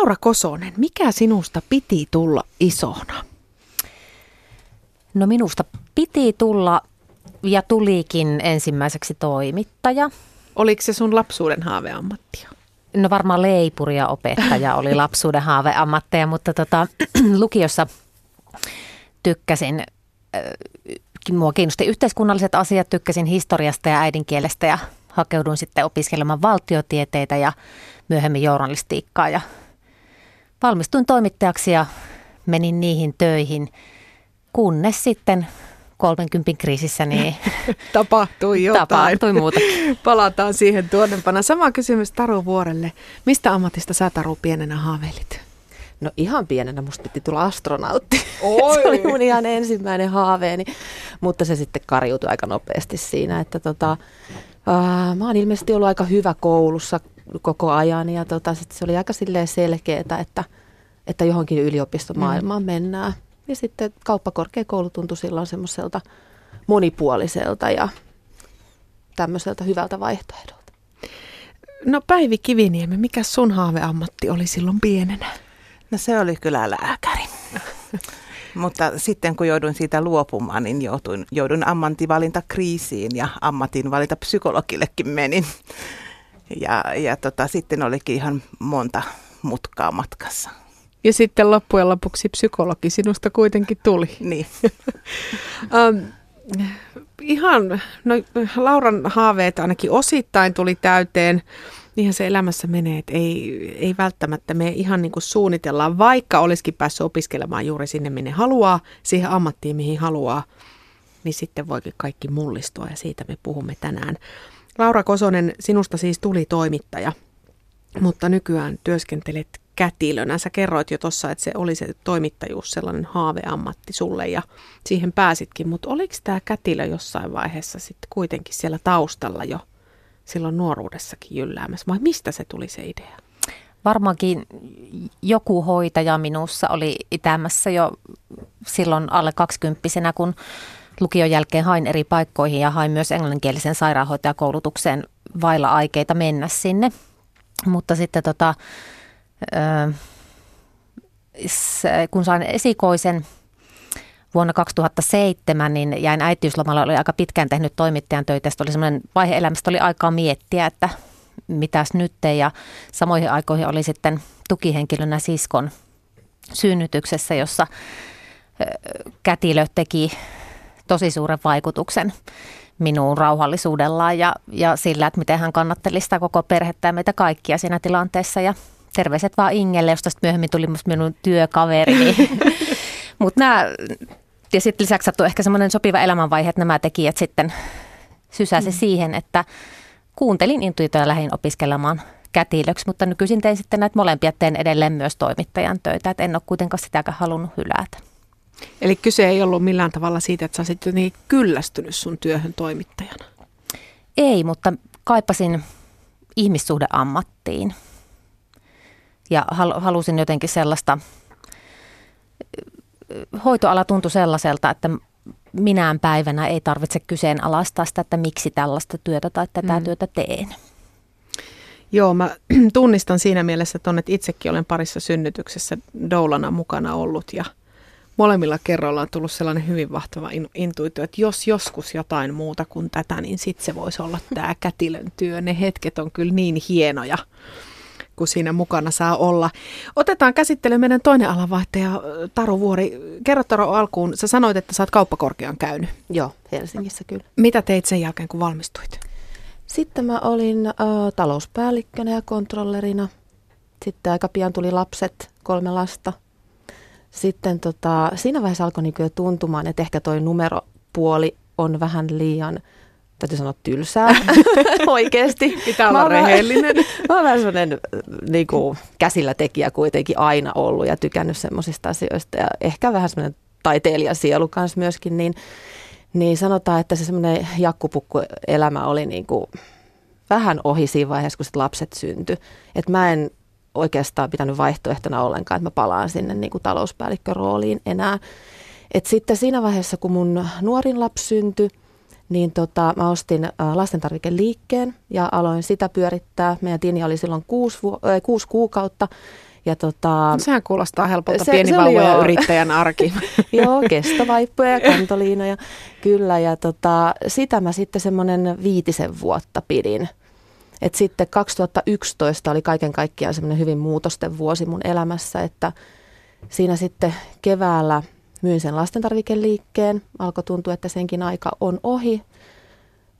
Laura Kosonen, mikä sinusta piti tulla isona? No minusta piti tulla ja tulikin ensimmäiseksi toimittaja. Oliko se sun lapsuuden haaveammattia? No varmaan leipuri ja opettaja oli lapsuuden haaveammatteja, mutta tota, lukiossa tykkäsin, äh, mua kiinnosti yhteiskunnalliset asiat, tykkäsin historiasta ja äidinkielestä ja hakeuduin sitten opiskelemaan valtiotieteitä ja myöhemmin journalistiikkaa ja valmistuin toimittajaksi ja menin niihin töihin, kunnes sitten 30 kriisissä niin tapahtui jotain. Tapahtui muuta. Palataan siihen tuonnepana. Sama kysymys Taru Vuorelle. Mistä ammatista sä Taru pienenä haaveilit? No ihan pienenä musta piti tulla astronautti. Oi. se oli mun ihan ensimmäinen haaveeni, mutta se sitten kariutui aika nopeasti siinä, että tota, uh, mä oon ilmeisesti ollut aika hyvä koulussa koko ajan ja tota, sit se oli aika selkeää, että, että johonkin yliopistomaailmaan mm. mennään. Ja sitten kauppakorkeakoulu tuntui silloin semmoiselta monipuoliselta ja tämmöiseltä hyvältä vaihtoehdolta. No Päivi Kiviniemi, mikä sun haaveammatti oli silloin pienenä? No se oli kyllä lääkäri. Mutta sitten kun jouduin siitä luopumaan, niin jouduin, jouduin ammattivalintakriisiin ja ammatinvalinta psykologillekin menin. Ja, ja tota, sitten olikin ihan monta mutkaa matkassa. Ja sitten loppujen lopuksi psykologi sinusta kuitenkin tuli. Niin. um, ihan, no Lauran haaveet ainakin osittain tuli täyteen. Niinhän se elämässä menee, että ei, ei välttämättä me ihan niin kuin suunnitellaan, vaikka olisikin päässyt opiskelemaan juuri sinne, minne haluaa, siihen ammattiin, mihin haluaa, niin sitten voikin kaikki mullistua ja siitä me puhumme tänään. Laura Kosonen, sinusta siis tuli toimittaja, mutta nykyään työskentelet kätilönä. Sä kerroit jo tuossa, että se oli se toimittajuus sellainen haaveammatti sulle ja siihen pääsitkin, mutta oliko tämä kätilö jossain vaiheessa sitten kuitenkin siellä taustalla jo silloin nuoruudessakin jylläämässä vai mistä se tuli se idea? Varmaankin joku hoitaja minussa oli itämässä jo silloin alle kaksikymppisenä, kun lukion jälkeen hain eri paikkoihin ja hain myös englanninkielisen sairaanhoitajakoulutukseen vailla aikeita mennä sinne. Mutta sitten tota, kun sain esikoisen vuonna 2007, niin jäin äitiyslomalla, oli aika pitkään tehnyt toimittajan töitä. Sitten oli semmoinen vaihe elämästä, oli aikaa miettiä, että mitäs nyt Ja samoihin aikoihin oli sitten tukihenkilönä siskon synnytyksessä, jossa kätilö teki tosi suuren vaikutuksen minuun rauhallisuudellaan ja, ja sillä, että miten hän kannatteli sitä koko perhettä ja meitä kaikkia siinä tilanteessa. Ja terveiset vaan Ingelle, josta myöhemmin tuli minun työkaveri. Niin. Mutta nämä, ja sitten lisäksi sattui ehkä semmoinen sopiva elämänvaihe, että nämä tekijät sitten sysäsi mm. siihen, että kuuntelin intuitoja lähin opiskelemaan kätilöksi, mutta nykyisin tein sitten näitä molempia, teen edelleen myös toimittajan töitä, että en ole kuitenkaan sitäkään halunnut hylätä. Eli kyse ei ollut millään tavalla siitä, että sä olisit niin kyllästynyt sun työhön toimittajana? Ei, mutta kaipasin ihmissuhdeammattiin ja halusin jotenkin sellaista, hoitoala tuntui sellaiselta, että minään päivänä ei tarvitse kyseenalaistaa sitä, että miksi tällaista työtä tai tätä mm. työtä teen. Joo, mä tunnistan siinä mielessä että että itsekin olen parissa synnytyksessä doulana mukana ollut ja molemmilla kerroilla on tullut sellainen hyvin vahtava intuitio, että jos joskus jotain muuta kuin tätä, niin sitten se voisi olla tämä kätilön työ. Ne hetket on kyllä niin hienoja kun siinä mukana saa olla. Otetaan käsittelyyn meidän toinen alanvaihtaja Taru Vuori. Kerro Taru alkuun, sä sanoit, että sä oot kauppakorkean käynyt. Joo, Helsingissä kyllä. Mitä teit sen jälkeen, kun valmistuit? Sitten mä olin äh, talouspäällikkönä ja kontrollerina. Sitten aika pian tuli lapset, kolme lasta. Sitten tota, siinä vaiheessa alkoi niin jo tuntumaan, että ehkä toi numeropuoli on vähän liian täytyy sanoa tylsää oikeasti. Pitää olla rehellinen. mä oon vähän sellainen niin kuin, käsillä tekijä kuitenkin aina ollut ja tykännyt semmoisista asioista ja ehkä vähän semmoinen taiteilijasielu kanssa myöskin, niin, niin sanotaan, että se semmoinen jakkupukku-elämä oli niin kuin vähän ohi siinä vaiheessa, kun sit lapset syntyi. Että mä en oikeastaan pitänyt vaihtoehtona ollenkaan, että mä palaan sinne niin kuin talouspäällikkörooliin enää. Et sitten siinä vaiheessa, kun mun nuorin lapsi syntyi, niin tota, mä ostin ä, lastentarvikeliikkeen ja aloin sitä pyörittää. Meidän Tini oli silloin kuusi, vu- äh, kuusi kuukautta Ja tota, No, sehän kuulostaa helpolta Se- pieni se vauva ja yrittäjän arki. Joo, kestovaippoja ja kantoliinoja, kyllä. Ja tota, sitä mä sitten semmoinen viitisen vuotta pidin. Et sitten 2011 oli kaiken kaikkiaan semmoinen hyvin muutosten vuosi mun elämässä, että siinä sitten keväällä myin sen lastentarvikeliikkeen. Alkoi tuntua, että senkin aika on ohi.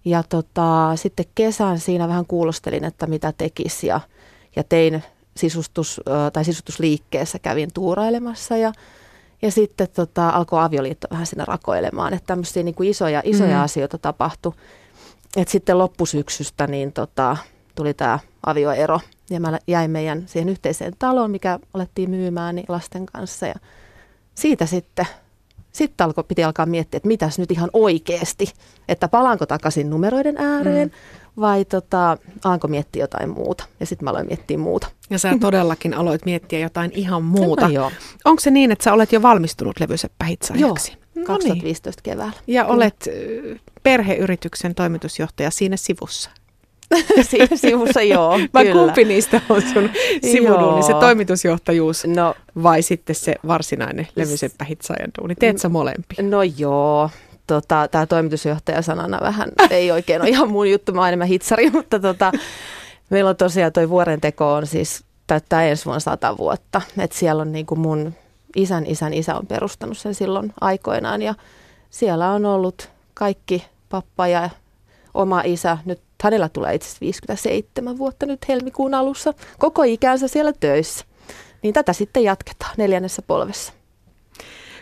Ja tota, sitten kesän siinä vähän kuulostelin, että mitä tekisi ja, ja tein sisustus, tai sisustusliikkeessä kävin tuurailemassa ja ja sitten tota, alkoi avioliitto vähän siinä rakoilemaan, että tämmöisiä niin kuin isoja, isoja mm. asioita tapahtui. Et sitten loppusyksystä niin tota, tuli tämä avioero ja mä jäin meidän siihen yhteiseen taloon, mikä alettiin myymään niin lasten kanssa ja siitä sitten, sitten alkoi, piti alkaa miettiä, että mitäs nyt ihan oikeasti, että palaanko takaisin numeroiden ääreen mm. vai tota, alanko miettiä jotain muuta ja sitten mä aloin miettiä muuta. Ja sä todellakin aloit miettiä jotain ihan muuta. No, joo, Onko se niin, että sä olet jo valmistunut levyseppähitsaajaksi? joo No niin. 2015 keväällä. Ja olet perheyrityksen toimitusjohtaja siinä sivussa. Sivussa joo, Vai kyllä. kumpi niistä on sun sivuduuni, se Joo. toimitusjohtajuus No, vai sitten se varsinainen levyseppähitsaajan duuni? Teet sä molempia? no joo, tota, tämä toimitusjohtaja sanana vähän ei oikein ole ihan mun juttu, mä oon enemmän hitsari, mutta tota, meillä on tosiaan toi vuoren teko on siis täyttää ensi vuonna sata vuotta. Et siellä on niinku mun isän isän isä on perustanut sen silloin aikoinaan ja siellä on ollut kaikki pappa ja oma isä. Nyt hänellä tulee itse asiassa 57 vuotta nyt helmikuun alussa. Koko ikänsä siellä töissä. Niin tätä sitten jatketaan neljännessä polvessa.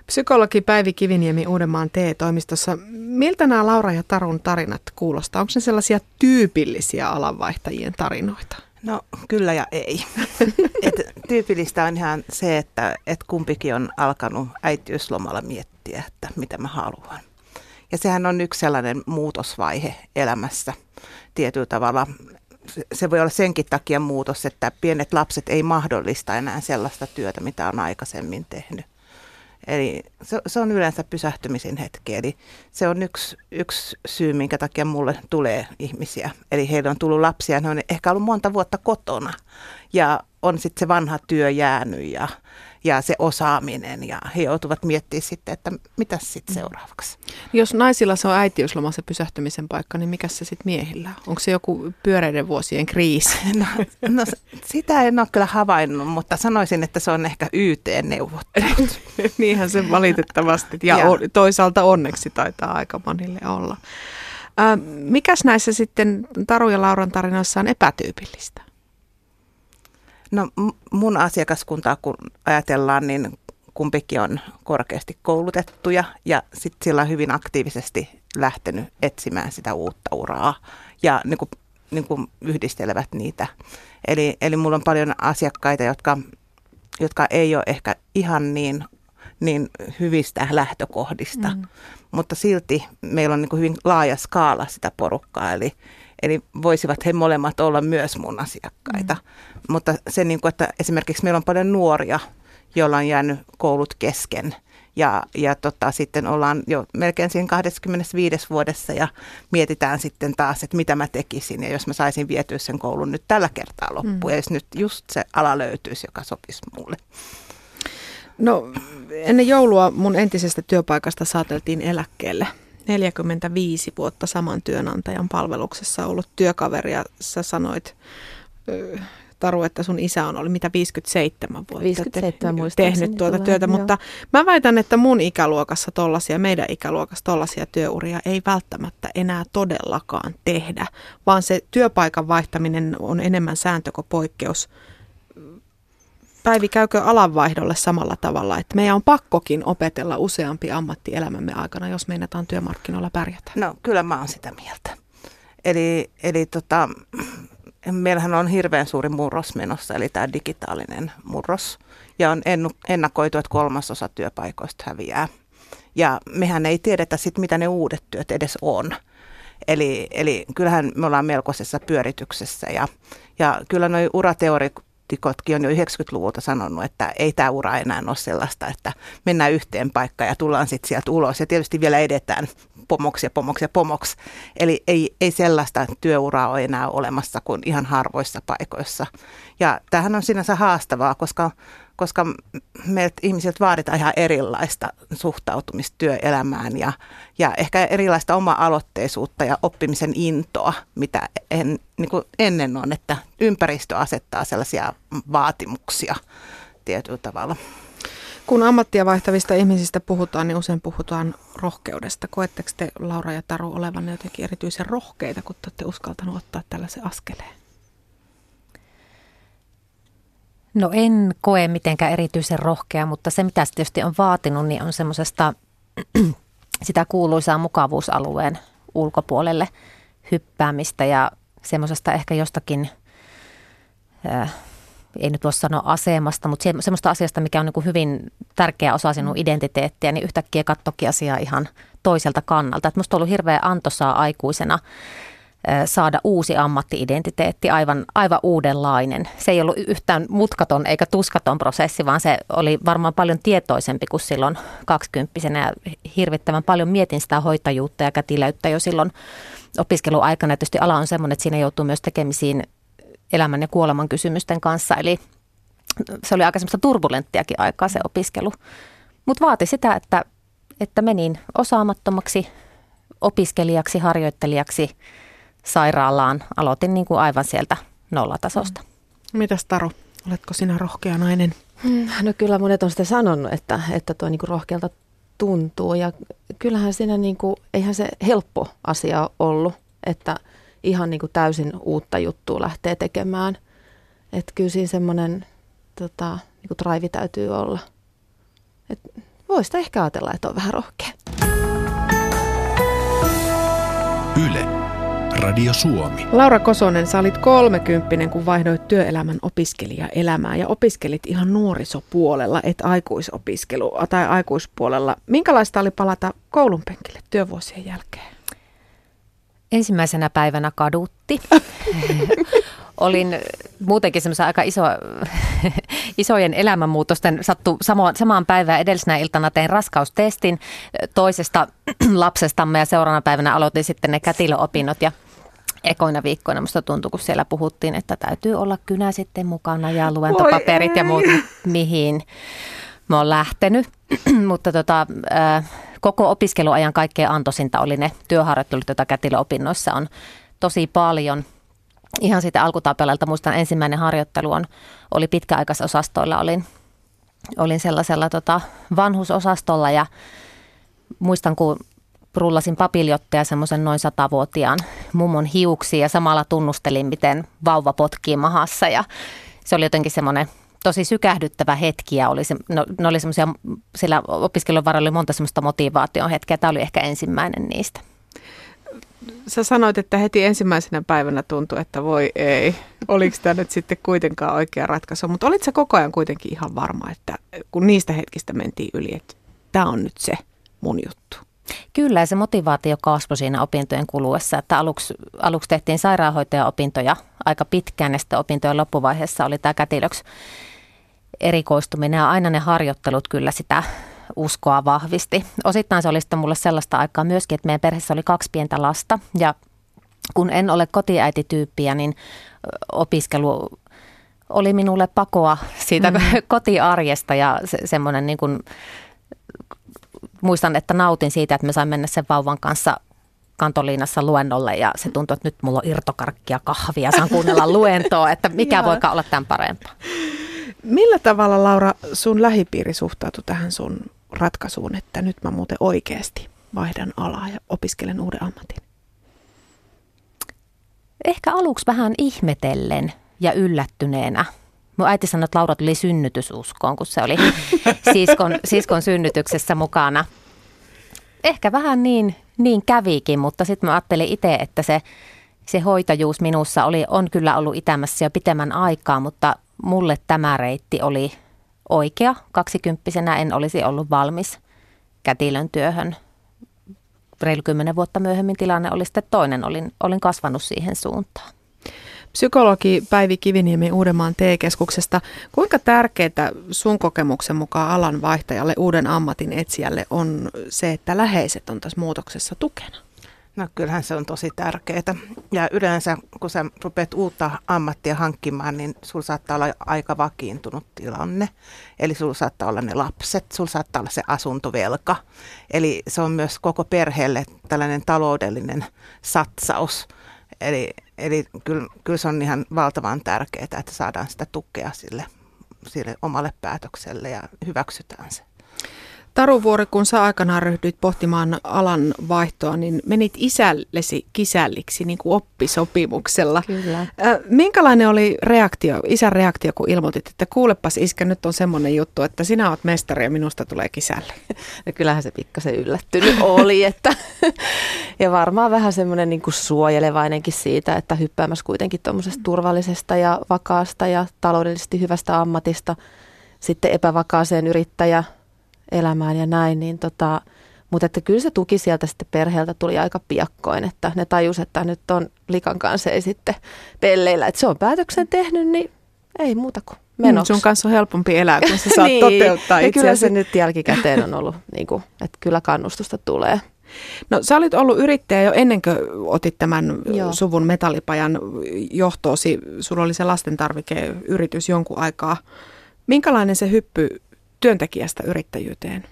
Psykologi Päivi Kiviniemi Uudenmaan TE-toimistossa. Miltä nämä Laura ja Tarun tarinat kuulostaa? Onko ne sellaisia tyypillisiä alanvaihtajien tarinoita? No kyllä ja ei. Et tyypillistä on ihan se, että et kumpikin on alkanut äitiyslomalla miettiä, että mitä mä haluan. Ja sehän on yksi sellainen muutosvaihe elämässä tietyllä tavalla. Se- voi olla senkin takia muutos, että pienet lapset ei mahdollista enää sellaista työtä, mitä on aikaisemmin tehnyt. Eli se, se on yleensä pysähtymisen hetki. Eli se on yksi, yksi syy, minkä takia mulle tulee ihmisiä. Eli heillä on tullut lapsia, ne on ehkä ollut monta vuotta kotona. Ja on sitten se vanha työ jäänyt ja, ja se osaaminen. Ja he joutuvat miettimään sitten, että mitä sitten seuraavaksi. Jos naisilla se on äitiysloma se pysähtymisen paikka, niin mikä se sitten miehillä? on? Onko se joku pyöreiden vuosien kriisi? No, no sitä en ole kyllä havainnut, mutta sanoisin, että se on ehkä YT-neuvottelut. Niinhän se valitettavasti ja Joo. on, toisaalta onneksi taitaa aika monille olla. Ä, mikäs näissä sitten Taru ja Lauran tarinoissa on epätyypillistä? No mun asiakaskuntaa kun ajatellaan, niin kumpikin on korkeasti koulutettuja ja sitten sillä on hyvin aktiivisesti lähtenyt etsimään sitä uutta uraa ja niin kuin, niin kuin yhdistelevät niitä. Eli, eli mulla on paljon asiakkaita, jotka, jotka ei ole ehkä ihan niin, niin hyvistä lähtökohdista, mm. mutta silti meillä on niin kuin hyvin laaja skaala sitä porukkaa, eli, eli voisivat he molemmat olla myös mun asiakkaita. Mm. Mutta se, niin kuin, että esimerkiksi meillä on paljon nuoria, joilla on jäänyt koulut kesken. Ja, ja tota, sitten ollaan jo melkein siinä 25 vuodessa ja mietitään sitten taas, että mitä mä tekisin. Ja jos mä saisin vietyä sen koulun nyt tällä kertaa loppuun. Mm. Ja jos nyt just se ala löytyisi, joka sopisi mulle. No ennen joulua mun entisestä työpaikasta saateltiin eläkkeelle. 45 vuotta saman työnantajan palveluksessa ollut työkaveri ja sä sanoit, Taru, että sun isä on ollut mitä 57 vuotta 57 muistaakseni tehnyt tuota tulee, työtä, joo. mutta mä väitän, että mun ikäluokassa tollasia, meidän ikäluokassa tollasia työuria ei välttämättä enää todellakaan tehdä, vaan se työpaikan vaihtaminen on enemmän sääntö kuin poikkeus. Päivi, käykö alanvaihdolle samalla tavalla, että meidän on pakkokin opetella useampi ammatti elämämme aikana, jos meinataan työmarkkinoilla pärjätä? No kyllä mä oon sitä mieltä. Eli, eli tota, meillähän on hirveän suuri murros menossa, eli tämä digitaalinen murros. Ja on ennakoitu, että kolmasosa työpaikoista häviää. Ja mehän ei tiedetä sit, mitä ne uudet työt edes on. Eli, eli kyllähän me ollaan melkoisessa pyörityksessä ja, ja kyllä nuo urateori, poliitikotkin on jo 90-luvulta sanonut, että ei tämä ura enää ole sellaista, että mennään yhteen paikkaan ja tullaan sitten sieltä ulos. Ja tietysti vielä edetään pomoksi ja pomoksi ja pomoksi. Eli ei, ei sellaista työuraa ole enää olemassa kuin ihan harvoissa paikoissa. Ja tämähän on sinänsä haastavaa, koska, koska meiltä ihmisiltä vaaditaan ihan erilaista suhtautumista työelämään ja, ja ehkä erilaista oma-aloitteisuutta ja oppimisen intoa, mitä en, niin kuin ennen on, että ympäristö asettaa sellaisia vaatimuksia tietyllä tavalla. Kun ammattia vaihtavista ihmisistä puhutaan, niin usein puhutaan rohkeudesta. Koetteko te, Laura ja Taru, olevan jotenkin erityisen rohkeita, kun te olette uskaltanut ottaa tällaisen askeleen? No en koe mitenkään erityisen rohkea, mutta se mitä se tietysti on vaatinut, niin on semmoisesta sitä kuuluisaa mukavuusalueen ulkopuolelle hyppäämistä ja semmoisesta ehkä jostakin äh, ei nyt voi sanoa asemasta, mutta semmoista asiasta, mikä on niin kuin hyvin tärkeä osa sinun mm. identiteettiä, niin yhtäkkiä kattokin asiaa ihan toiselta kannalta. Että musta on ollut hirveän antoisaa aikuisena saada uusi ammattiidentiteetti, aivan, aivan uudenlainen. Se ei ollut yhtään mutkaton eikä tuskaton prosessi, vaan se oli varmaan paljon tietoisempi kuin silloin kaksikymppisenä. Hirvittävän paljon mietin sitä hoitajuutta ja kätilöyttä jo silloin opiskeluaikana. Tietysti ala on sellainen, että siinä joutuu myös tekemisiin elämän ja kuoleman kysymysten kanssa. Eli se oli aika semmoista turbulenttiakin aikaa se opiskelu. Mutta vaati sitä, että, että menin osaamattomaksi opiskelijaksi, harjoittelijaksi sairaalaan. Aloitin niin kuin aivan sieltä nollatasosta. Mitäs Taru, oletko sinä rohkea nainen? Hmm, no kyllä monet on sitä sanonut, että, että tuo niin kuin rohkealta tuntuu ja kyllähän siinä niin kuin, eihän se helppo asia ollut, että – ihan niin kuin täysin uutta juttua lähtee tekemään. Että kyllä siinä semmoinen tota, niin kuin drive täytyy olla. Et voisi ehkä ajatella, että on vähän rohkea. Radio Suomi. Laura Kosonen, sä olit kolmekymppinen, kun vaihdoit työelämän opiskelijaelämää ja opiskelit ihan nuorisopuolella, et aikuisopiskelu tai aikuispuolella. Minkälaista oli palata koulun penkille työvuosien jälkeen? Ensimmäisenä päivänä kadutti. Olin muutenkin semmoisen aika iso, isojen elämänmuutosten sattu samo, samaan päivään edellisenä iltana tein raskaustestin toisesta lapsestamme ja seuraavana päivänä aloitin sitten ne kätilöopinnot ja ekoina viikkoina musta tuntui, kun siellä puhuttiin, että täytyy olla kynä sitten mukana ja luentopaperit ja muut, mihin mä oon lähtenyt. Mutta tota, koko opiskeluajan kaikkein antoisinta oli ne työharjoittelut, joita kätilöopinnoissa on tosi paljon. Ihan siitä alkutapelelta muistan ensimmäinen harjoittelu on, oli pitkäaikaisosastoilla, olin, olin sellaisella tota, vanhusosastolla ja muistan kun rullasin papiljotteja semmoisen noin satavuotiaan mummon hiuksiin ja samalla tunnustelin, miten vauva potkii mahassa ja se oli jotenkin semmoinen tosi sykähdyttävä hetki ja oli se, no, ne oli semmoisia, sillä opiskelun varrella oli monta semmoista motivaation hetkeä. Tämä oli ehkä ensimmäinen niistä. Sä sanoit, että heti ensimmäisenä päivänä tuntui, että voi ei. Oliko tämä nyt sitten kuitenkaan oikea ratkaisu? Mutta olit sä koko ajan kuitenkin ihan varma, että kun niistä hetkistä mentiin yli, että tämä on nyt se mun juttu? Kyllä, se motivaatio kasvoi siinä opintojen kuluessa, että aluksi, aluksi tehtiin sairaanhoitaja-opintoja aika pitkään ja sitten opintojen loppuvaiheessa oli tämä kätilöksi erikoistuminen ja aina ne harjoittelut kyllä sitä uskoa vahvisti. Osittain se oli sitten mulle sellaista aikaa myöskin, että meidän perheessä oli kaksi pientä lasta ja kun en ole kotiäitityyppiä, niin opiskelu oli minulle pakoa siitä mm. kotiarjesta ja se, semmoinen niin kuin, muistan, että nautin siitä, että me sain mennä sen vauvan kanssa kantoliinassa luennolle ja se tuntui, että nyt mulla on irtokarkkia kahvia, saan kuunnella luentoa, että mikä voikaan olla tämän parempaa. Millä tavalla, Laura, sun lähipiiri suhtautui tähän sun ratkaisuun, että nyt mä muuten oikeasti vaihdan alaa ja opiskelen uuden ammatin? Ehkä aluksi vähän ihmetellen ja yllättyneenä. Mun äiti sanoi, että Laura tuli synnytysuskoon, kun se oli siskon, siskon synnytyksessä mukana. Ehkä vähän niin, niin kävikin, mutta sitten mä ajattelin itse, että se, se hoitajuus minussa oli, on kyllä ollut itämässä jo pitemmän aikaa, mutta mulle tämä reitti oli oikea. Kaksikymppisenä en olisi ollut valmis kätilön työhön. Reilu kymmenen vuotta myöhemmin tilanne oli sitten toinen. Olin, olin kasvanut siihen suuntaan. Psykologi Päivi Kiviniemi Uudenmaan T-keskuksesta. Kuinka tärkeää sun kokemuksen mukaan alan vaihtajalle, uuden ammatin etsijälle on se, että läheiset on tässä muutoksessa tukena? No kyllähän se on tosi tärkeää. Ja yleensä kun sä rupeat uutta ammattia hankkimaan, niin sulla saattaa olla aika vakiintunut tilanne. Eli sulla saattaa olla ne lapset, sulla saattaa olla se asuntovelka. Eli se on myös koko perheelle tällainen taloudellinen satsaus. Eli, eli kyllä, kyllä se on ihan valtavan tärkeää, että saadaan sitä tukea sille, sille omalle päätökselle ja hyväksytään se. Taru Vuori, kun sä aikanaan ryhdyit pohtimaan alan vaihtoa, niin menit isällesi kisälliksi niin kuin oppisopimuksella. Kyllä. minkälainen oli reaktio, isän reaktio, kun ilmoitit, että kuulepas iskä, nyt on semmoinen juttu, että sinä oot mestari ja minusta tulee kisälle? No kyllähän se pikkasen yllättynyt oli, että ja varmaan vähän semmoinen niin kuin suojelevainenkin siitä, että hyppäämässä kuitenkin tuommoisesta turvallisesta ja vakaasta ja taloudellisesti hyvästä ammatista sitten epävakaaseen yrittäjä elämään ja näin, niin tota, mutta että kyllä se tuki sieltä sitten perheeltä tuli aika piakkoin, että ne tajus, että nyt on likan kanssa ei sitten pelleillä, että se on päätöksen tehnyt, niin ei muuta kuin menoksi. Mm, sun kanssa on helpompi elää, kun sä saat niin, toteuttaa itseäsi. kyllä se nyt jälkikäteen on ollut, niin kuin, että kyllä kannustusta tulee. No sä olit ollut yrittäjä jo ennen kuin otit tämän Joo. suvun metallipajan johtoosi. Sulla oli se lastentarvikeyritys jonkun aikaa. Minkälainen se hyppy työntekijästä yrittäjyyteen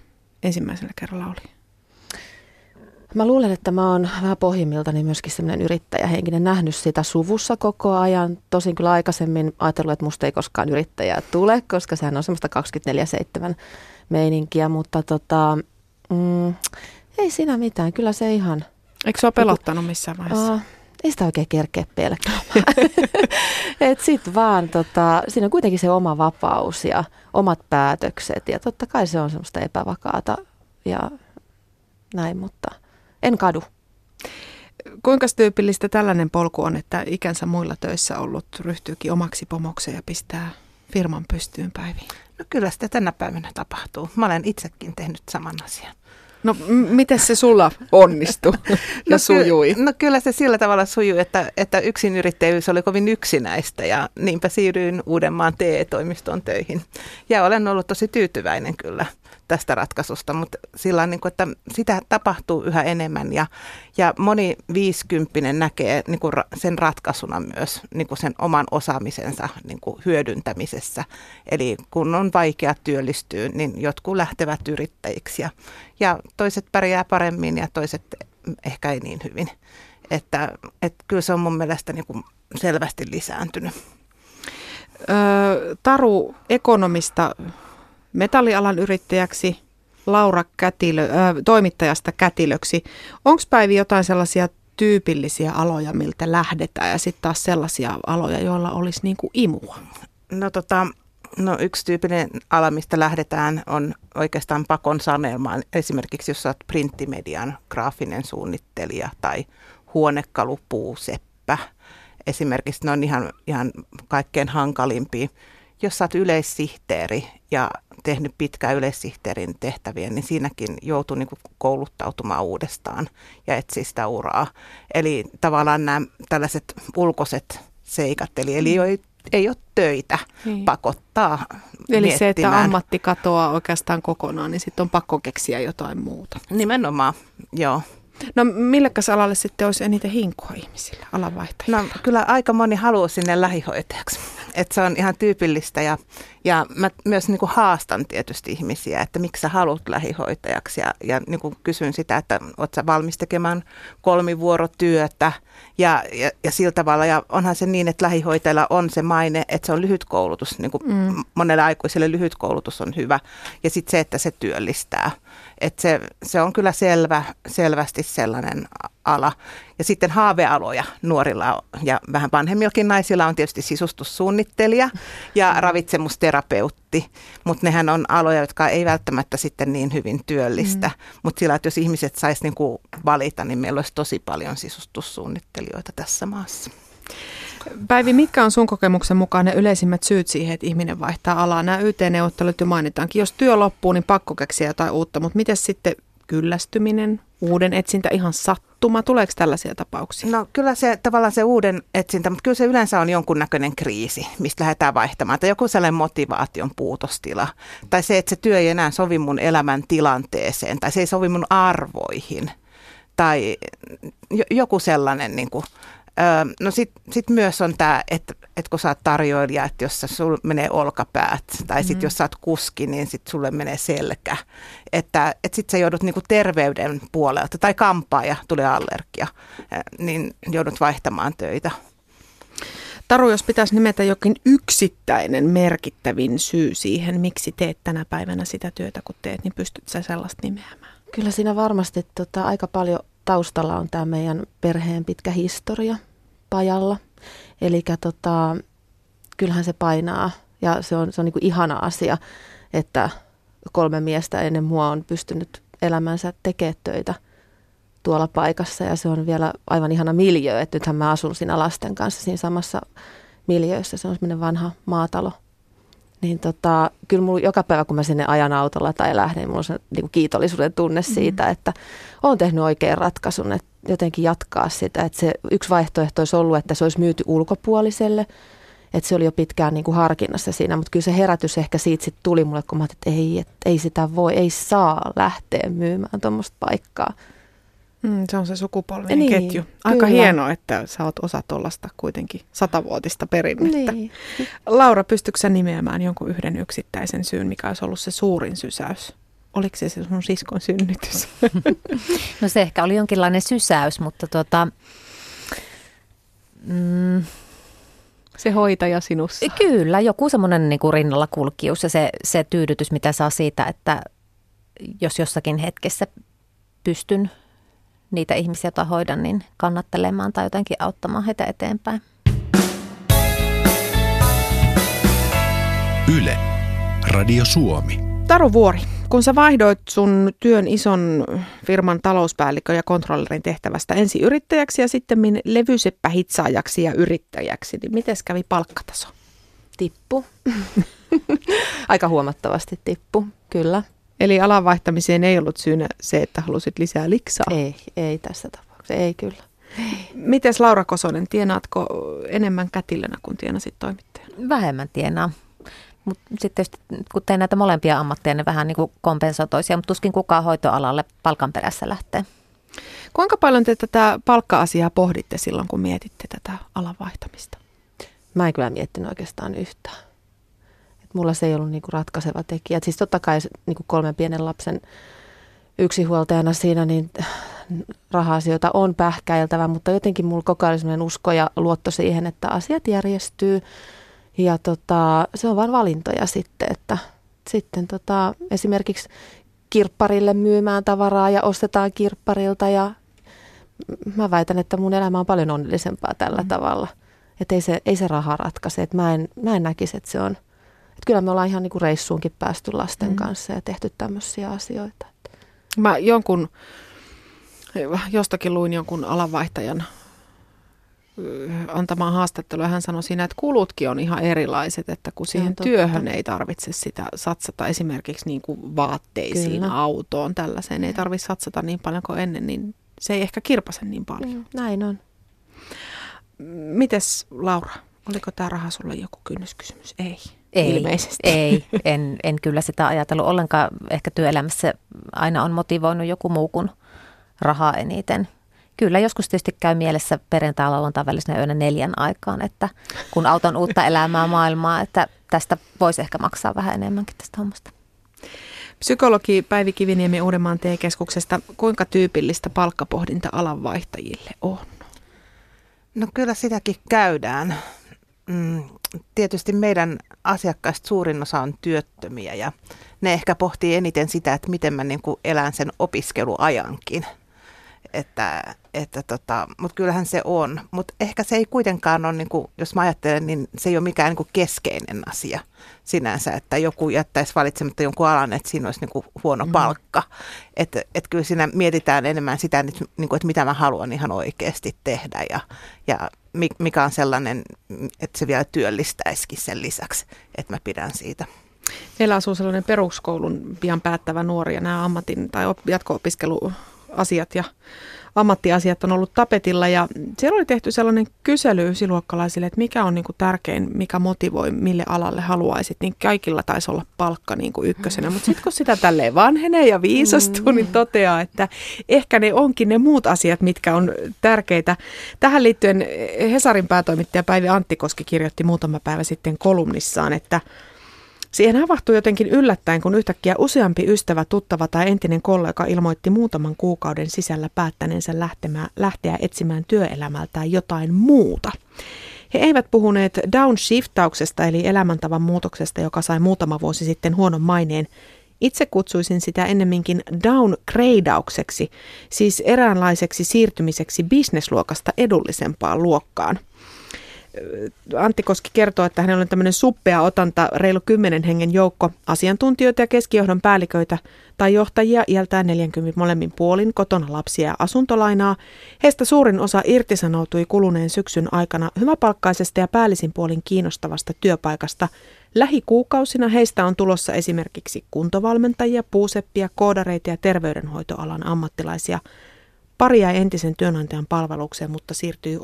ensimmäisellä kerralla oli? Mä luulen, että mä oon vähän pohjimmiltani myöskin sellainen yrittäjähenkinen, nähnyt sitä suvussa koko ajan. Tosin kyllä aikaisemmin ajatellut, että musta ei koskaan yrittäjää tule, koska sehän on semmoista 24-7 meininkiä, mutta tota, mm, ei siinä mitään, kyllä se ihan... Eikö se ole pelottanut missään vaiheessa? Uh, ei sitä oikein kerkeä pelkäämään. Et sit vaan, tota, siinä on kuitenkin se oma vapaus ja omat päätökset ja totta kai se on semmoista epävakaata ja näin, mutta en kadu. Kuinka tyypillistä tällainen polku on, että ikänsä muilla töissä ollut ryhtyykin omaksi pomokseen ja pistää firman pystyyn päiviin? No kyllä sitä tänä päivänä tapahtuu. Mä olen itsekin tehnyt saman asian. No m- miten se sulla onnistui ja no, sujui? Ky- no kyllä se sillä tavalla sujui, että, että yksin yrittäjyys oli kovin yksinäistä ja niinpä siirryin Uudenmaan TE-toimiston töihin. Ja olen ollut tosi tyytyväinen kyllä tästä ratkaisusta, mutta sillä niin kuin, että sitä tapahtuu yhä enemmän ja, ja moni viisikymppinen näkee niin kuin sen ratkaisuna myös niin kuin sen oman osaamisensa niin kuin hyödyntämisessä. Eli kun on vaikea työllistyä, niin jotkut lähtevät yrittäjiksi ja, ja toiset pärjää paremmin ja toiset ehkä ei niin hyvin. Että, että kyllä se on mun mielestä niin kuin selvästi lisääntynyt. Öö, Taru ekonomista metallialan yrittäjäksi, Laura Kätilö, äh, toimittajasta kätilöksi. Onko Päivi jotain sellaisia tyypillisiä aloja, miltä lähdetään ja sitten taas sellaisia aloja, joilla olisi niin kuin imua? No tota, No yksi tyypillinen ala, mistä lähdetään, on oikeastaan pakon sanelmaan. Esimerkiksi jos olet printtimedian graafinen suunnittelija tai huonekalupuuseppä. Esimerkiksi ne on ihan, ihan kaikkein hankalimpia. Jos olet yleissihteeri ja tehnyt pitkään yleissihteerin tehtäviä, niin siinäkin joutuu niin kouluttautumaan uudestaan ja etsiä sitä uraa. Eli tavallaan nämä tällaiset ulkoiset seikat, eli, eli ei, ei ole töitä, niin. pakottaa Eli miettimään. se, että ammatti katoaa oikeastaan kokonaan, niin sitten on pakko keksiä jotain muuta. Nimenomaan, joo. No millekäs alalle sitten olisi eniten hinkua ihmisillä, alanvaihtajilla? No kyllä aika moni haluaa sinne lähihoitajaksi. Että se on ihan tyypillistä ja, ja mä myös niin kuin haastan tietysti ihmisiä, että miksi sä haluat lähihoitajaksi ja, ja niin kuin kysyn sitä, että oot sä valmis tekemään kolmivuorotyötä ja, ja, ja sillä tavalla. Ja onhan se niin, että lähihoitajalla on se maine, että se on lyhyt koulutus, niin kuin mm. monelle aikuiselle lyhyt koulutus on hyvä ja sitten se, että se työllistää. Että se, se on kyllä selvä, selvästi sellainen ala. Ja sitten haavealoja nuorilla ja vähän vanhemmillakin naisilla on tietysti sisustussuunnittelija ja mm. ravitsemusterapeutti, mutta nehän on aloja, jotka ei välttämättä sitten niin hyvin työllistä. Mm. Mutta sillä, että jos ihmiset saisi niinku valita, niin meillä olisi tosi paljon sisustussuunnittelijoita tässä maassa. Päivi, mitkä on sun kokemuksen mukaan ne yleisimmät syyt siihen, että ihminen vaihtaa alaa? Nämä YT-neuvottelut jo mainitaankin. Jos työ loppuu, niin pakko keksiä jotain uutta, mutta miten sitten kyllästyminen, uuden etsintä, ihan sattuma? Tuleeko tällaisia tapauksia? No kyllä se tavallaan se uuden etsintä, mutta kyllä se yleensä on jonkunnäköinen kriisi, mistä lähdetään vaihtamaan. Tai joku sellainen motivaation puutostila. Tai se, että se työ ei enää sovi mun elämän tilanteeseen. Tai se ei sovi mun arvoihin. Tai joku sellainen niin kuin, no sitten sit myös on tämä, että, että kun sä oot tarjoilija, että jos sulla menee olkapäät, tai sitten mm. jos sä oot kuski, niin sitten sulle menee selkä. Että, että sitten sä joudut niinku terveyden puolelta, tai kampaaja, tulee allergia, niin joudut vaihtamaan töitä. Taru, jos pitäisi nimetä jokin yksittäinen merkittävin syy siihen, miksi teet tänä päivänä sitä työtä, kun teet, niin pystyt sä sellaista nimeämään? Kyllä siinä varmasti tota, aika paljon taustalla on tämä meidän perheen pitkä historia pajalla. Eli tota, kyllähän se painaa ja se on, se on niin kuin ihana asia, että kolme miestä ennen mua on pystynyt elämänsä tekemään töitä tuolla paikassa ja se on vielä aivan ihana miljö, että nythän mä asun siinä lasten kanssa siinä samassa miljöössä. Se on semmoinen vanha maatalo – niin tota, kyllä mulla joka päivä, kun mä sinne ajan autolla tai lähden, niin mulla on se niin kiitollisuuden tunne mm-hmm. siitä, että olen tehnyt oikean ratkaisun, että jotenkin jatkaa sitä. Että se yksi vaihtoehto olisi ollut, että se olisi myyty ulkopuoliselle, että se oli jo pitkään niin kuin harkinnassa siinä, mutta kyllä se herätys ehkä siitä sitten tuli mulle, kun mä että ei, että ei sitä voi, ei saa lähteä myymään tuommoista paikkaa. Mm, se on se sukupolvien niin, ketju. Aika kyllä. hienoa, että sä oot osa tuollaista kuitenkin satavuotista perinnettä. Niin. Laura, pystytkö sä nimeämään jonkun yhden yksittäisen syyn, mikä olisi ollut se suurin sysäys? Oliko se sun siskon synnytys? no se ehkä oli jonkinlainen sysäys, mutta tuota, mm, se hoitaja sinussa. Kyllä, joku semmoinen niin kuin rinnalla kulkius ja se, se tyydytys, mitä saa siitä, että jos jossakin hetkessä pystyn niitä ihmisiä, joita hoidan, niin kannattelemaan tai jotenkin auttamaan heitä eteenpäin. Yle, Radio Suomi. Taru Vuori, kun sä vaihdoit sun työn ison firman talouspäällikön ja kontrollerin tehtävästä ensi yrittäjäksi ja sitten levyseppähitsaajaksi ja yrittäjäksi, niin miten kävi palkkataso? Tippu. Aika huomattavasti tippu, kyllä. Eli alan vaihtamiseen ei ollut syynä se, että halusit lisää liksaa? Ei, ei tässä tapauksessa, ei kyllä. Mites Laura Kosonen, tienaatko enemmän kätilönä kuin tienasit toimittajana? Vähemmän tienaa. Mutta sitten kun teen näitä molempia ammatteja, ne vähän niin kuin kompensoi toisia, mutta tuskin kukaan hoitoalalle palkan perässä lähtee. Kuinka paljon te tätä palkka-asiaa pohditte silloin, kun mietitte tätä alan vaihtamista? Mä en kyllä miettinyt oikeastaan yhtään mulla se ei ollut niinku ratkaiseva tekijä. Et siis totta kai niinku kolmen pienen lapsen yksinhuoltajana siinä niin raha-asioita on pähkäiltävä, mutta jotenkin mulla koko ajan usko ja luotto siihen, että asiat järjestyy. Ja tota, se on vain valintoja sitten, että sitten tota, esimerkiksi kirpparille myymään tavaraa ja ostetaan kirpparilta ja mä väitän, että mun elämä on paljon onnellisempaa tällä mm. tavalla. Että ei se, ei se raha ratkaise. Että mä, en, mä en näkisi, että se on että kyllä me ollaan ihan niin kuin reissuunkin päästy lasten mm. kanssa ja tehty tämmöisiä asioita. Mä jonkun, jostakin luin jonkun alanvaihtajan antamaan haastattelua. Hän sanoi siinä, että kulutkin on ihan erilaiset, että kun siihen työhön ei tarvitse sitä satsata esimerkiksi niin kuin vaatteisiin, Kyllä. autoon, tällaiseen ei tarvitse satsata niin paljon kuin ennen, niin se ei ehkä kirpase niin paljon. Näin on. Mites Laura, oliko tämä raha sulle joku kynnyskysymys? Ei. Ei, ilmeisesti. Ei, en, en kyllä sitä ajatellut ollenkaan. Ehkä työelämässä aina on motivoinut joku muu kuin rahaa eniten. Kyllä, joskus tietysti käy mielessä perjantai lauantai välisenä yönä neljän aikaan, että kun auton uutta elämää maailmaa, että tästä voisi ehkä maksaa vähän enemmänkin tästä hommasta. Psykologi Päivi Kiviniemi Uudenmaan T-keskuksesta, kuinka tyypillistä palkkapohdinta alanvaihtajille on? No kyllä sitäkin käydään. Mm, tietysti meidän asiakkaista suurin osa on työttömiä ja ne ehkä pohtii eniten sitä, että miten mä niin kuin elän sen opiskeluajankin. Että, että tota, mutta kyllähän se on. Mutta ehkä se ei kuitenkaan ole, niin kuin, jos mä ajattelen, niin se ei ole mikään niin kuin keskeinen asia sinänsä, että joku jättäisi valitsematta jonkun alan, että siinä olisi niin kuin huono mm. palkka. Että et kyllä siinä mietitään enemmän sitä, että, niin kuin, että mitä mä haluan ihan oikeasti tehdä ja, ja mikä on sellainen, että se vielä työllistäisikin sen lisäksi, että mä pidän siitä. Meillä asuu sellainen peruskoulun pian päättävä nuori ja nämä ammatin tai jatko-opiskeluasiat ja ammattiasiat on ollut tapetilla. Ja siellä oli tehty sellainen kysely ysiluokkalaisille, että mikä on niin kuin tärkein, mikä motivoi, mille alalle haluaisit, niin kaikilla taisi olla palkka niin kuin ykkösenä, mutta sitten kun sitä tälleen vanhenee ja viisastuu, niin toteaa, että ehkä ne onkin ne muut asiat, mitkä on tärkeitä. Tähän liittyen Hesarin päätoimittaja Päivi Anttikoski kirjoitti muutama päivä sitten kolumnissaan, että Siihen havahtui jotenkin yllättäen, kun yhtäkkiä useampi ystävä, tuttava tai entinen kollega ilmoitti muutaman kuukauden sisällä päättäneensä lähteä etsimään työelämältään jotain muuta. He eivät puhuneet downshiftauksesta eli elämäntavan muutoksesta, joka sai muutama vuosi sitten huonon maineen. Itse kutsuisin sitä ennemminkin downgradeaukseksi, siis eräänlaiseksi siirtymiseksi bisnesluokasta edullisempaan luokkaan – Antti Koski kertoo, että hänellä on tämmöinen suppea otanta, reilu kymmenen hengen joukko asiantuntijoita ja keskijohdon päälliköitä tai johtajia iältään 40 molemmin puolin, kotona lapsia ja asuntolainaa. Heistä suurin osa irtisanoutui kuluneen syksyn aikana hyväpalkkaisesta ja päällisin puolin kiinnostavasta työpaikasta. Lähikuukausina heistä on tulossa esimerkiksi kuntovalmentajia, puuseppia, koodareita ja terveydenhoitoalan ammattilaisia – Pari jäi entisen työnantajan palvelukseen, mutta siirtyi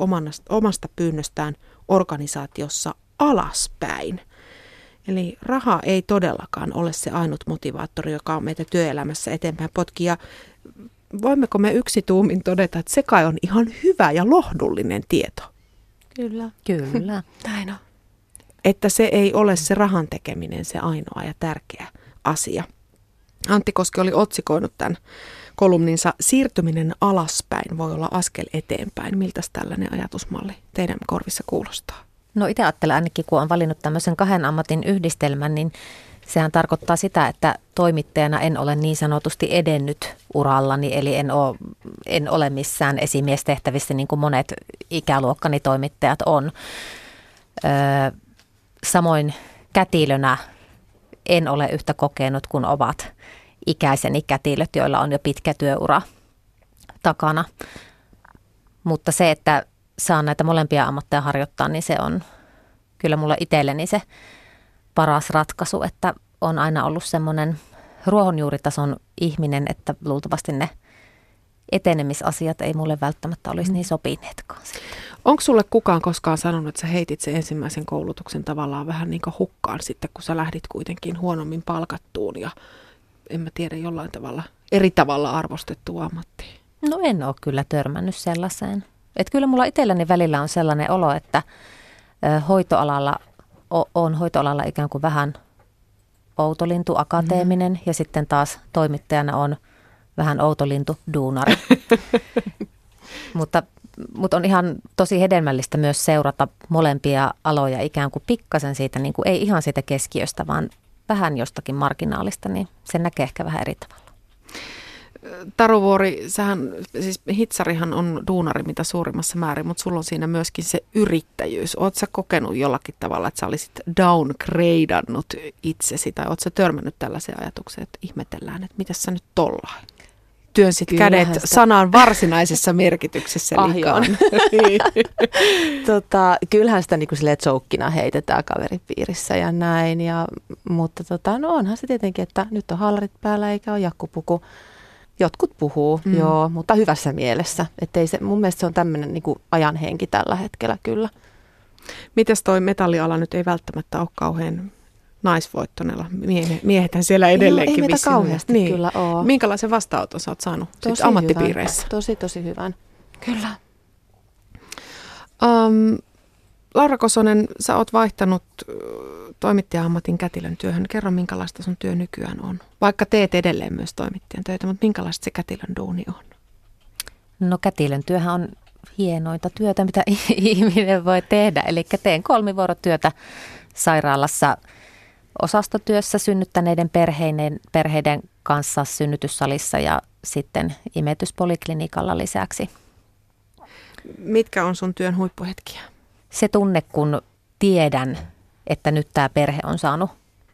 omasta pyynnöstään organisaatiossa alaspäin. Eli raha ei todellakaan ole se ainut motivaattori, joka on meitä työelämässä eteenpäin potki. Ja voimmeko me yksi tuumin todeta, että se kai on ihan hyvä ja lohdullinen tieto? Kyllä. Kyllä. Näin on. Että se ei ole se rahan tekeminen se ainoa ja tärkeä asia. Antti Koski oli otsikoinut tämän kolumninsa Siirtyminen alaspäin voi olla askel eteenpäin. Miltä tällainen ajatusmalli teidän korvissa kuulostaa? No itse ajattelen ainakin, kun on valinnut tämmöisen kahden ammatin yhdistelmän, niin sehän tarkoittaa sitä, että toimittajana en ole niin sanotusti edennyt urallani, eli en ole, en ole missään esimiestehtävissä niin kuin monet ikäluokkani toimittajat on. Öö, samoin kätilönä en ole yhtä kokenut kuin ovat ikäiseni kätilöt, joilla on jo pitkä työura takana. Mutta se, että saan näitä molempia ammatteja harjoittaa, niin se on kyllä mulle itselleni se paras ratkaisu, että on aina ollut semmoinen ruohonjuuritason ihminen, että luultavasti ne etenemisasiat ei mulle välttämättä olisi niin sopineetkaan. Onko sulle kukaan koskaan sanonut, että sä heitit sen ensimmäisen koulutuksen tavallaan vähän niin kuin hukkaan sitten, kun sä lähdit kuitenkin huonommin palkattuun ja en mä tiedä, jollain tavalla eri tavalla arvostettu ammatti? No en ole kyllä törmännyt sellaiseen. Et kyllä mulla itselläni välillä on sellainen olo, että hoitoalalla on hoitoalalla ikään kuin vähän outolintu akateeminen mm. ja sitten taas toimittajana on vähän outolintu duunari. mutta, mutta on ihan tosi hedelmällistä myös seurata molempia aloja ikään kuin pikkasen siitä, niin kuin ei ihan siitä keskiöstä, vaan vähän jostakin marginaalista, niin se näkee ehkä vähän eri tavalla. Taruvuori, sähän, siis hitsarihan on duunari mitä suurimmassa määrin, mutta sulla on siinä myöskin se yrittäjyys. Oletko sä kokenut jollakin tavalla, että sä olisit downgradeannut itsesi, tai oletko sä törmännyt tällaiseen ajatukseen, että ihmetellään, että mitä sä nyt tollaan? Työnsit Kyllähän kädet sitä... sanan varsinaisessa merkityksessä liikaan. tota, kyllähän sitä niin kuin joukkina heitetään kaveripiirissä ja näin. Ja, mutta tota, no onhan se tietenkin, että nyt on hallarit päällä eikä ole jakkupuku. Jotkut puhuu, mm. joo, mutta hyvässä mielessä. Että ei se, mun mielestä se on tämmöinen niin ajanhenki tällä hetkellä kyllä. Mites toi metalliala nyt ei välttämättä ole kauhean naisvoittonella. Mie- miehethän siellä edelleenkin Joo, ei meitä kauheasti niin. kyllä ole. Minkälaisen vastaanoton sä oot saanut tosi ammattipiireissä? Hyvän. Tosi, tosi hyvän. Kyllä. Um, Laura Kosonen, sä oot vaihtanut toimittaja-ammatin kätilön työhön. Kerro, minkälaista sun työ nykyään on. Vaikka teet edelleen myös toimittajan töitä, mutta minkälaista se kätilön duuni on? No kätilön työhän on hienointa työtä, mitä ihminen voi tehdä. Eli teen kolmivuorotyötä sairaalassa – osastotyössä synnyttäneiden perheiden, perheiden kanssa synnytyssalissa ja sitten imetyspoliklinikalla lisäksi. Mitkä on sun työn huippuhetkiä? Se tunne, kun tiedän, että nyt tämä perhe on saanut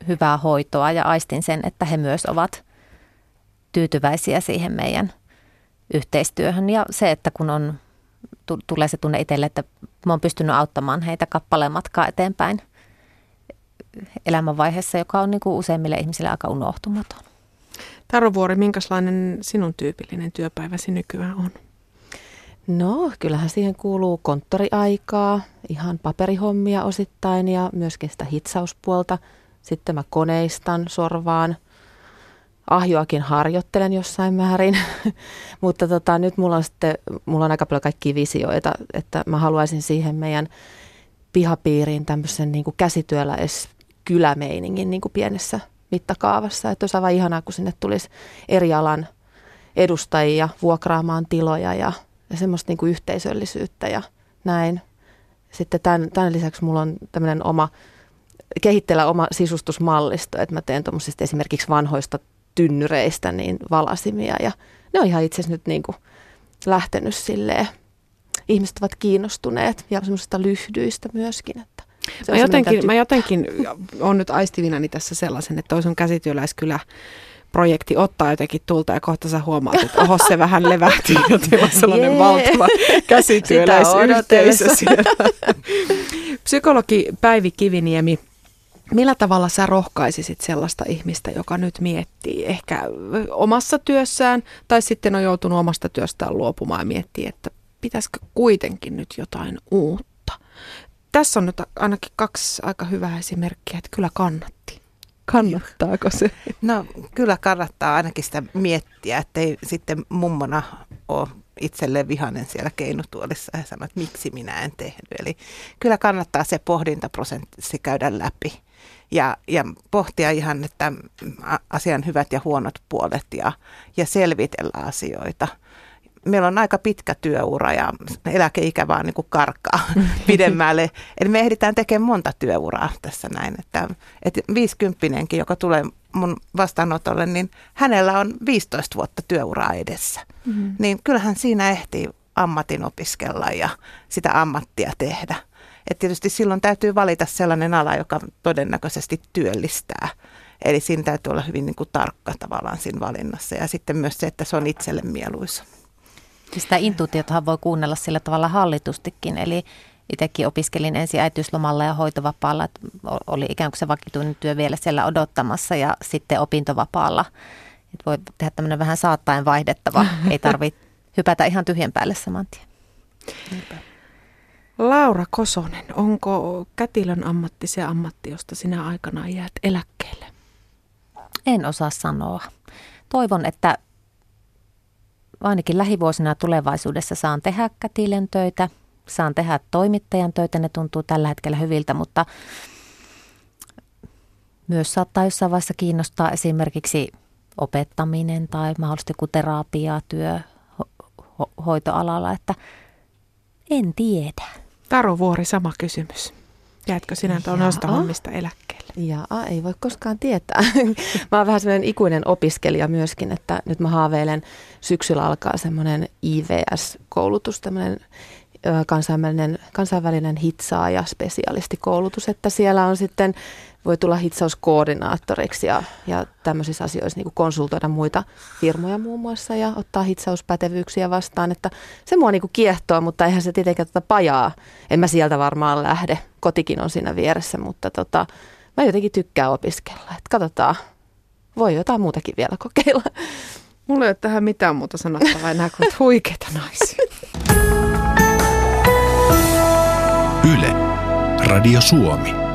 hyvää hoitoa ja aistin sen, että he myös ovat tyytyväisiä siihen meidän yhteistyöhön. Ja se, että kun on, tulee se tunne itselle, että mä oon pystynyt auttamaan heitä kappaleen matkaa eteenpäin elämänvaiheessa, joka on niin kuin useimmille ihmisille aika unohtumaton. Taro Vuori, minkälainen sinun tyypillinen työpäiväsi nykyään on? No, kyllähän siihen kuuluu konttoriaikaa, ihan paperihommia osittain ja myöskin sitä hitsauspuolta. Sitten mä koneistan, sorvaan, ahjoakin harjoittelen jossain määrin, mutta tota, nyt mulla on sitten, mulla on aika paljon kaikkia visioita, että mä haluaisin siihen meidän pihapiiriin tämmöisen niin käsityöläis kylämeiningin niin kuin pienessä mittakaavassa. Että olisi aivan ihanaa, kun sinne tulisi eri alan edustajia vuokraamaan tiloja ja, ja semmoista niin kuin yhteisöllisyyttä ja näin. Sitten tämän, tämän lisäksi mulla on tämmöinen oma, kehittellä oma sisustusmallisto, että mä teen tuommoisista esimerkiksi vanhoista tynnyreistä niin valasimia ja ne on ihan itse asiassa nyt niin kuin lähtenyt silleen. Ihmiset ovat kiinnostuneet ja semmoisista lyhdyistä myöskin, että mä jotenkin, mä jotenkin on nyt aistivinani tässä sellaisen, että toisen käsityöläiskylä projekti ottaa jotenkin tulta ja kohta sä huomaat, että oho se vähän levähti ja teillä on sellainen yeah. valtava käsityöläisyhteisö siellä. Psykologi Päivi Kiviniemi, millä tavalla sä rohkaisisit sellaista ihmistä, joka nyt miettii ehkä omassa työssään tai sitten on joutunut omasta työstään luopumaan ja miettii, että pitäisikö kuitenkin nyt jotain uutta? Tässä on nyt ainakin kaksi aika hyvää esimerkkiä, että kyllä kannatti. Kannattaako se? No kyllä kannattaa ainakin sitä miettiä, ettei sitten mummona ole itselleen vihanen siellä keinutuolissa ja sanoa, että miksi minä en tehnyt. Eli kyllä kannattaa se pohdintaprosentti käydä läpi ja, ja pohtia ihan, että asian hyvät ja huonot puolet ja, ja selvitellä asioita – meillä on aika pitkä työura ja eläkeikä vaan niin kuin karkaa pidemmälle. Eli me ehditään tekemään monta työuraa tässä näin. Että, että 50 joka tulee mun vastaanotolle, niin hänellä on 15 vuotta työuraa edessä. Mm-hmm. Niin kyllähän siinä ehtii ammatin opiskella ja sitä ammattia tehdä. Et tietysti silloin täytyy valita sellainen ala, joka todennäköisesti työllistää. Eli siinä täytyy olla hyvin niin kuin tarkka tavallaan siinä valinnassa. Ja sitten myös se, että se on itselle mieluisa. Sitä intuitiotahan voi kuunnella sillä tavalla hallitustikin, eli itsekin opiskelin ensin äitiyslomalla ja hoitovapaalla, että oli ikään kuin se vakituinen työ vielä siellä odottamassa ja sitten opintovapaalla. Että voi tehdä tämmöinen vähän saattaen vaihdettava, ei tarvitse hypätä ihan tyhjän päälle saman tien. Laura Kosonen, onko kätilön ammatti se ammatti, josta sinä aikana jäät eläkkeelle? En osaa sanoa. Toivon, että ainakin lähivuosina tulevaisuudessa saan tehdä kätilön töitä, saan tehdä toimittajan töitä, ne tuntuu tällä hetkellä hyviltä, mutta myös saattaa jossain vaiheessa kiinnostaa esimerkiksi opettaminen tai mahdollisesti joku terapiatyö ho- ho- hoitoalalla, että en tiedä. Taru Vuori, sama kysymys. Jäätkö sinä noista hommista eläkkeelle? Jaa, ei voi koskaan tietää. mä oon vähän semmoinen ikuinen opiskelija myöskin, että nyt mä haaveilen syksyllä alkaa semmoinen IVS-koulutus, tämmöinen kansainvälinen, kansainvälinen hitsaaja spesialistikoulutus, että siellä on sitten, voi tulla hitsauskoordinaattoriksi ja, ja tämmöisissä asioissa niin konsultoida muita firmoja muun muassa ja ottaa hitsauspätevyyksiä vastaan, että se mua niin kiehtoo, mutta eihän se tietenkään tätä tota pajaa, en mä sieltä varmaan lähde, kotikin on siinä vieressä, mutta tota, mä jotenkin tykkään opiskella, että katsotaan, voi jotain muutakin vielä kokeilla. Mulla ei ole tähän mitään muuta sanottavaa. Enää kuin huikeita naisia. Yle, Radio Suomi.